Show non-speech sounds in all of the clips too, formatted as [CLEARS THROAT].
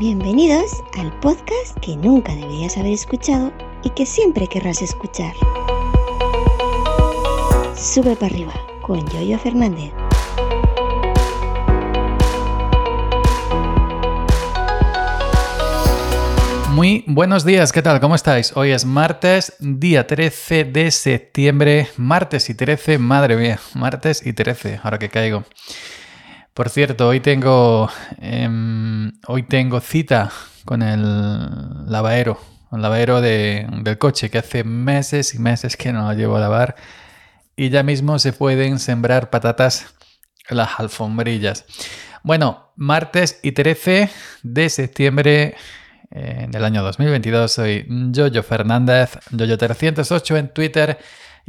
Bienvenidos al podcast que nunca deberías haber escuchado y que siempre querrás escuchar. Sube para arriba con Yoyo Fernández. Muy buenos días, ¿qué tal? ¿Cómo estáis? Hoy es martes, día 13 de septiembre. Martes y 13, madre mía, martes y 13, ahora que caigo. Por cierto, hoy tengo, em, hoy tengo cita con el lavadero, el lavadero del coche, que hace meses y meses que no lo llevo a lavar. Y ya mismo se pueden sembrar patatas en las alfombrillas. Bueno, martes y 13 de septiembre en el año 2022. Soy Jojo Fernández, Jojo308 en Twitter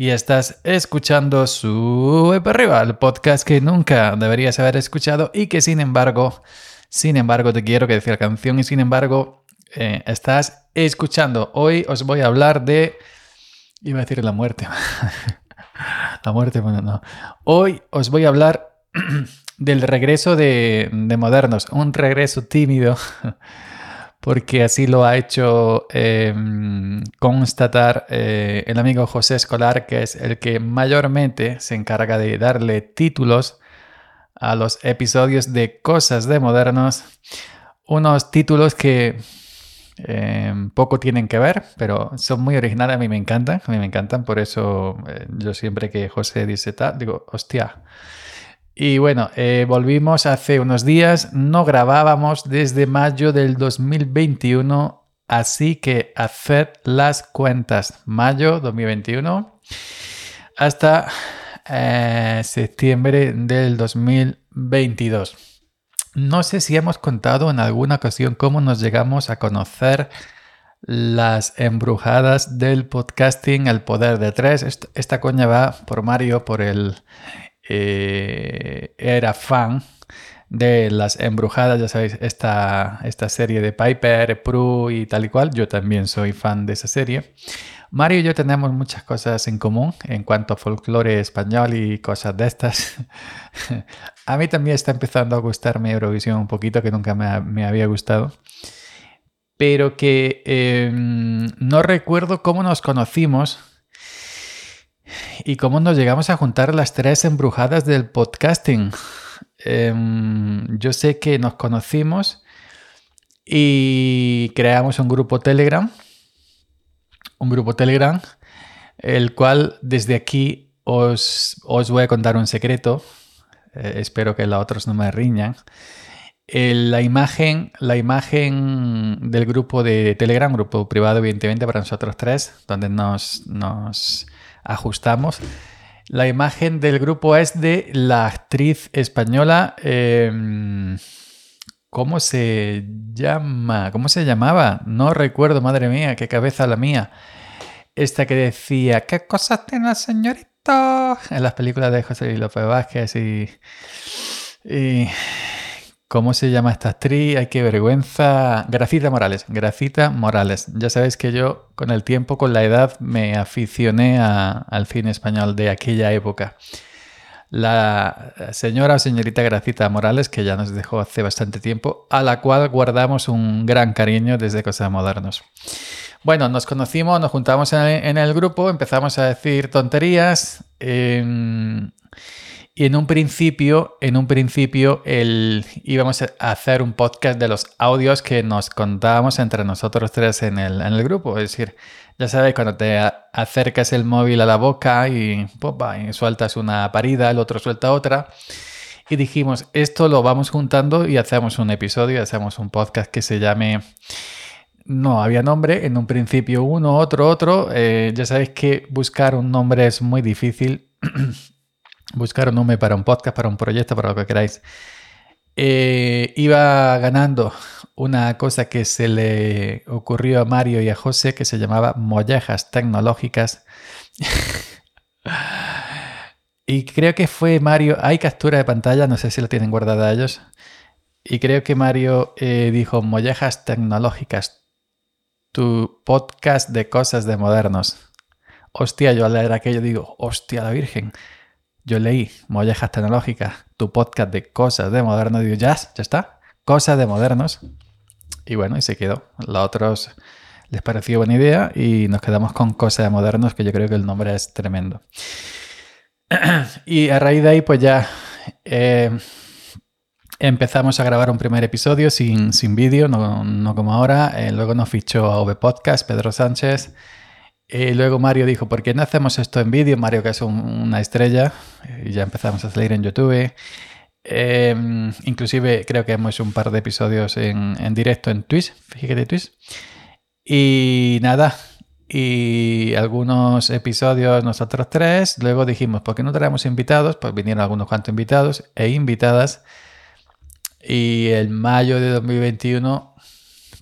y estás escuchando Sube para arriba, el podcast que nunca deberías haber escuchado y que sin embargo, sin embargo, te quiero que decir la canción y sin embargo, eh, estás escuchando. Hoy os voy a hablar de... Iba a decir la muerte. [LAUGHS] la muerte, bueno, no. Hoy os voy a hablar [CLEARS THROAT] del regreso de, de Modernos, un regreso tímido [LAUGHS] porque así lo ha hecho em, constatar eh, el amigo José Escolar, que es el que mayormente se encarga de darle títulos a los episodios de Cosas de Modernos, unos títulos que em, poco tienen que ver, pero son muy originales, a mí me encantan, a mí me encantan, por eso eh, yo siempre que José dice tal, digo, hostia, y bueno, eh, volvimos hace unos días, no grabábamos desde mayo del 2021, así que haced las cuentas. Mayo 2021 hasta eh, septiembre del 2022. No sé si hemos contado en alguna ocasión cómo nos llegamos a conocer las embrujadas del podcasting, el poder de tres. Esta coña va por Mario, por el eh, era fan de Las Embrujadas, ya sabéis, esta, esta serie de Piper, Prue y tal y cual. Yo también soy fan de esa serie. Mario y yo tenemos muchas cosas en común en cuanto a folclore español y cosas de estas. [LAUGHS] a mí también está empezando a gustarme Eurovisión un poquito, que nunca me, había gustado. Pero que em, no recuerdo cómo nos conocimos ¿Y cómo nos llegamos a juntar las tres embrujadas del podcasting? Em, yo sé que nos conocimos y creamos un grupo Telegram. Un grupo Telegram, el cual desde aquí os, voy a contar un secreto. Eh, espero que los otros no me riñan. la, imagen, la imagen del grupo de Telegram, grupo privado evidentemente para nosotros tres, donde nos, nos ajustamos. La imagen del grupo es de la actriz española. Em, ¿Cómo se llama? ¿Cómo se llamaba? No recuerdo, madre mía, qué cabeza la mía. Esta que decía, ¿qué cosas tiene el señorito? En las películas de José López Vázquez y ¿Cómo se llama esta actriz? Ay, qué vergüenza. Gracita Morales. Gracita Morales. Ya sabéis que yo con el tiempo, con la edad, me aficioné al cine español de aquella época. La señora o señorita Gracita Morales, que ya nos dejó hace bastante tiempo, a la cual guardamos un gran cariño desde Cosas Modernos. Bueno, nos conocimos, nos juntamos en el, grupo, empezamos a decir tonterías. Y en un principio, en un principio, íbamos a hacer un podcast de los audios que nos contábamos entre nosotros tres en el, en el grupo. Es decir, ya sabes, cuando te acercas el móvil a la boca y, y sueltas una parida, el otro suelta otra. Y dijimos, esto lo vamos juntando y hacemos un episodio, hacemos un podcast que se llame... No había nombre, en un principio uno, otro, otro. Eh, ya sabéis que buscar un nombre es muy difícil. [CLEARS THROAT] buscar un nombre para un podcast, para un proyecto, para lo que queráis. Eh, iba ganando una cosa que se le ocurrió a Mario y a José que se llamaba mollejas tecnológicas. [LAUGHS] y creo que fue Mario, hay captura de pantalla, no sé si lo tienen guardada ellos. Y creo que Mario eh, dijo mollejas tecnológicas, tu podcast de cosas de modernos. Hostia, yo al leer aquello digo, hostia la Virgen. Yo leí Mollejas Tecnológicas, tu podcast de cosas de modernos, digo, ya, ya está, cosas de modernos. y bueno, y se quedó. Los otros les pareció buena idea y nos quedamos con Cosas de Modernos, que yo creo que el nombre es tremendo. [CLEARS THROAT] y a raíz de ahí, pues ya eh, empezamos a grabar un primer episodio sin, sin vídeo, no, como ahora. Eh, luego nos fichó a V Podcast, Pedro Sánchez. Y luego Mario dijo, ¿por qué no hacemos esto en vídeo? Mario que es una estrella. Y ya empezamos a salir en YouTube. Eh, inclusive creo que hemos hecho un par de episodios en, en directo en Twitch, fíjate Twitch. Y nada, y algunos episodios nosotros tres. Luego dijimos, ¿por qué no traemos invitados? Pues vinieron algunos cuantos invitados e invitadas. Y el mayo de 2021,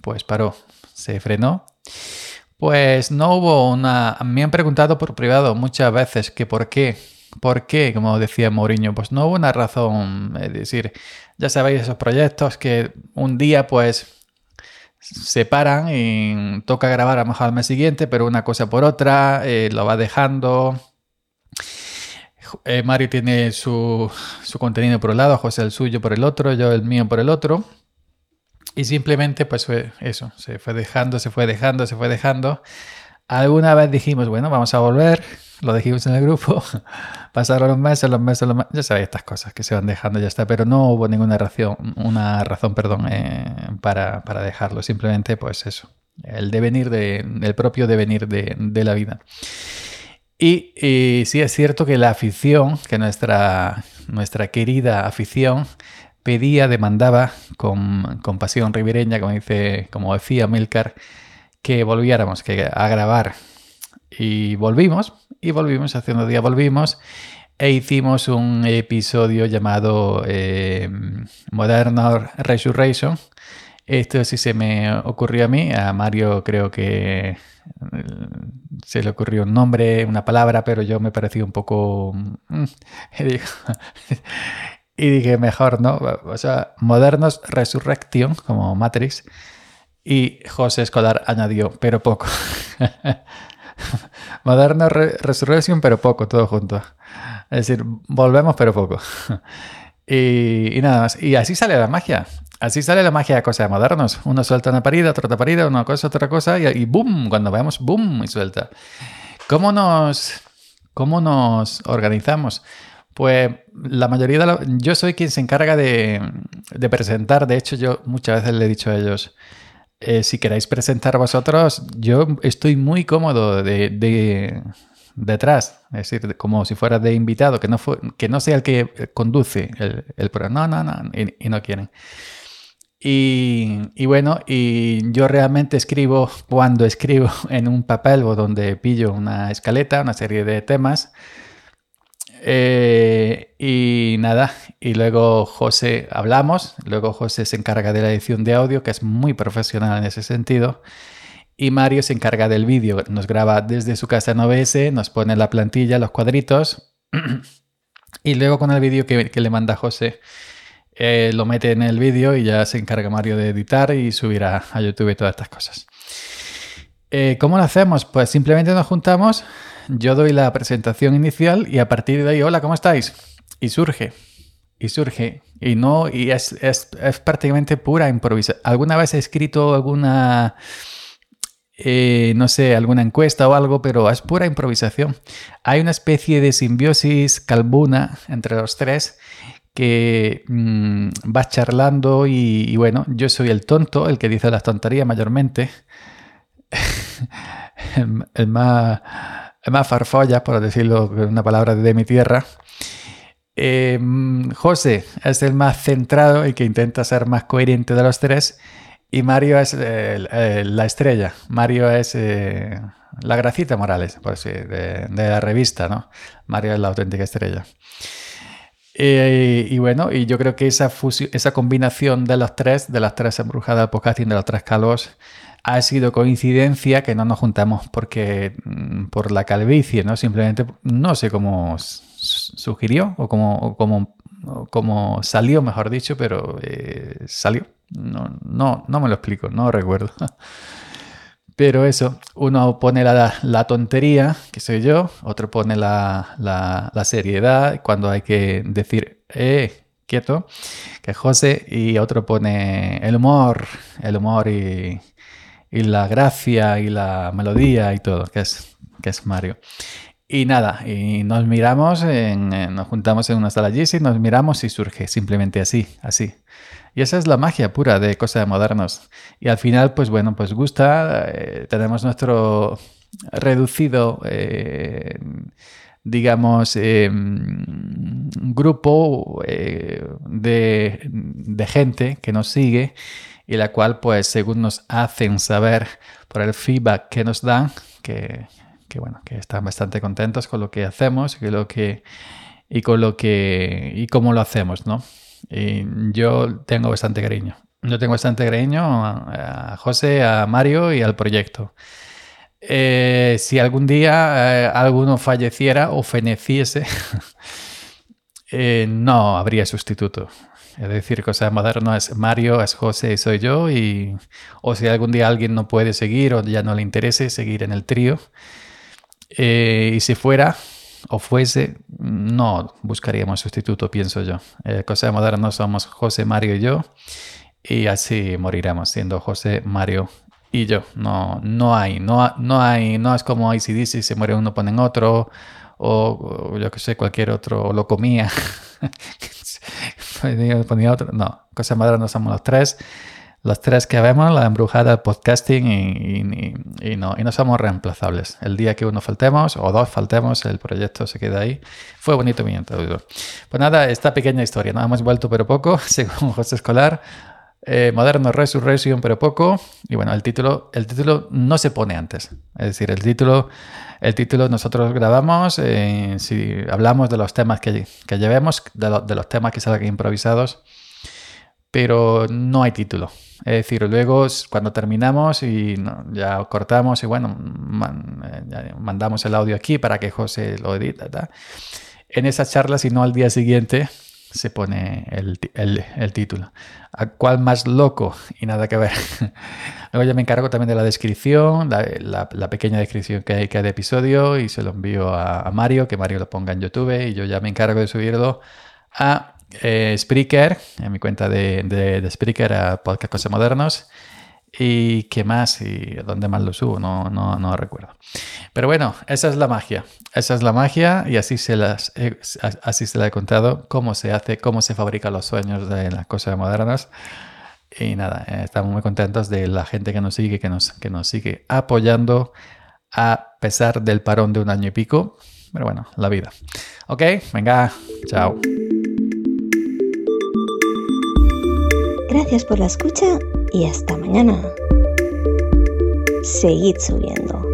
pues paró, se frenó. Pues no hubo una... Me han preguntado por privado muchas veces que por qué. ¿Por qué? Como decía Mourinho, pues no hubo una razón. Es decir, ya sabéis esos proyectos que un día pues se paran y toca grabar a lo mejor al mes siguiente, pero una cosa por otra, eh, lo va dejando. Eh, Mario tiene su, su, contenido por un lado, José el suyo por el otro, yo el mío por el otro. Y simplemente pues fue eso, se fue dejando, se fue dejando, se fue dejando. Alguna vez dijimos, bueno, vamos a volver, lo dijimos en el grupo, [LAUGHS] pasaron los meses, los meses, los meses, ya sabéis estas cosas que se van dejando, ya está, pero no hubo ninguna razón, una razón, perdón, eh, para, para, dejarlo, simplemente pues eso, el devenir de, el propio devenir de, de la vida. Y, y, sí es cierto que la afición, que nuestra, nuestra querida afición, pedía, demandaba con, con pasión ribereña, como, dice, como decía Milcar, que volviéramos que a grabar. Y volvimos, y volvimos, hace unos días volvimos, e hicimos un episodio llamado eh, Modern Resurrection. Esto sí se me ocurrió a mí, a Mario creo que eh, se le ocurrió un nombre, una palabra, pero yo me pareció un poco... [LAUGHS] Y dije, mejor, ¿no? O sea, Modernos Resurrection, como Matrix, y José Escolar añadió, pero poco. [LAUGHS] Moderna Resurrección, pero poco, todo junto. Es decir, volvemos, pero poco. [LAUGHS] y, nada más. Y así sale la magia. Así sale la magia de de modernos. Uno suelta una parida, otra parida, una cosa, otra cosa, y, y boom, cuando vemos, boom, y suelta. ¿Cómo nos, cómo nos organizamos? Pues la mayoría de la, Yo soy quien se encarga de, de presentar. De hecho, yo muchas veces le he dicho a ellos, eh, si queréis presentar vosotros, yo estoy muy cómodo de, detrás, es decir, como si fuera de invitado, que no, que no sea el que conduce el, programa. No, no, no, y, no quieren. Y, bueno, y yo realmente escribo cuando escribo [LAUGHS] en un papel o donde pillo una escaleta, una serie de temas eh, y nada, y luego José hablamos, luego José se encarga de la edición de audio, que es muy profesional en ese sentido, y Mario se encarga del vídeo, nos graba desde su casa en OBS, nos pone la plantilla, los cuadritos, [CLEARS THROAT] y luego con el vídeo que, le manda José, eh, lo mete en el vídeo y ya se encarga Mario de editar y subir a, YouTube y todas estas cosas. Eh, ¿Cómo lo hacemos? Pues simplemente nos juntamos yo doy la presentación inicial y a partir de ahí, hola, ¿cómo estáis? Y surge, y surge, y no, y es, es, es prácticamente pura improvisación. ¿Alguna vez he escrito alguna, eh, no sé, alguna encuesta o algo, pero es pura improvisación? Hay una especie de simbiosis calbuna entre los tres que mm, vas charlando y, bueno, yo soy el tonto, el que dice las tonterías mayormente, [LAUGHS] el más más farfolla, por decirlo una palabra de mi tierra. Em, José es el más centrado y que intenta ser más coherente de los tres. Y Mario es la estrella. Mario es eh, la gracita Morales, por así, de, la revista, ¿no? Mario es la auténtica estrella. Y bueno, y yo creo que esa, esa combinación de los tres, de las tres embrujadas del podcasting, de los tres calvos, ha sido coincidencia que no nos juntamos porque mm, por la calvicie, ¿no? Simplemente no sé cómo sugirió o cómo, cómo, salió, mejor dicho, pero eh, salió. No, no, no me lo explico, no recuerdo. [LAUGHS] Pero eso, uno pone la, tontería, que soy yo, otro pone la, la, la seriedad, cuando hay que decir, eh, quieto, que es José, y otro pone el humor, el humor y, y la gracia y la melodía y todo, que es, que es Mario. Y nada, y nos miramos, en, nos juntamos en una sala y nos miramos y surge simplemente así, así. Y esa es la magia pura de Cosa de Modernos. Y al final, pues bueno, pues gusta, eh, tenemos nuestro reducido, eh, digamos, em, grupo eh, de, gente que nos sigue y la cual, pues, según nos hacen saber por el feedback que nos dan, que, bueno, que están bastante contentos con lo que hacemos lo que, y con lo que y cómo lo hacemos, ¿no? Y yo tengo bastante cariño. Yo tengo bastante cariño a, José, a Mario y al proyecto. Eh, si algún día eh, alguno falleciera o feneciese, [LAUGHS] eh, no habría sustituto. Es decir, Cosa Moderno es Mario, es José y soy yo. Y, o si algún día alguien no puede seguir o ya no le interese seguir en el trío. Eh, y si fuera o fuese, no buscaríamos sustituto, pienso yo. Eh, Cosa Moderno somos José, Mario y yo. Y así moriremos siendo José, Mario y yo. No, no hay, no, no hay, no es como ICDC, se muere uno, ponen otro. O, yo que sé, cualquier otro, lo comía. [LAUGHS] ponía otro. No, Cosa no somos los tres. Los tres que vemos, la embrujada, el podcasting y, no, y no somos reemplazables. El día que uno faltemos o dos faltemos, el proyecto se queda ahí. Fue bonito mi Pues nada, esta pequeña historia, ¿no? Hemos vuelto pero poco, [LAUGHS] según José Escolar. Eh, moderno Resurrection, pero poco. Y bueno, el título, el título no se pone antes. Es decir, el título, el título nosotros grabamos, eh, si hablamos de los temas que, que llevemos, de, de, los temas que salgan improvisados, pero no hay título. Es decir, luego cuando terminamos y ya cortamos y bueno, eh, mandamos el audio aquí para que José lo edite. En esa charla, si no al día siguiente, se pone el, el, título. ¿A cuál más loco? Y nada que ver. [LAUGHS] Luego ya me encargo también de la descripción, la, pequeña descripción que hay cada episodio y se lo envío a, Mario, que Mario lo ponga en YouTube y yo ya me encargo de subirlo a eh, Spreaker, en mi cuenta de, de, Spreaker a Podcast Cosas Modernos. ¿Y qué más? ¿Y dónde más lo subo? No, no, no recuerdo. Pero bueno, esa es la magia. Esa es la magia y así se, las, así se la he contado cómo se hace, cómo se fabrican los sueños de las cosas modernas. Y nada, eh, estamos muy contentos de la gente que nos sigue, que nos, que nos sigue apoyando a pesar del parón de un año y pico. Pero bueno, la vida. Ok, venga, chao. Gracias por la escucha y hasta mañana. Seguid subiendo.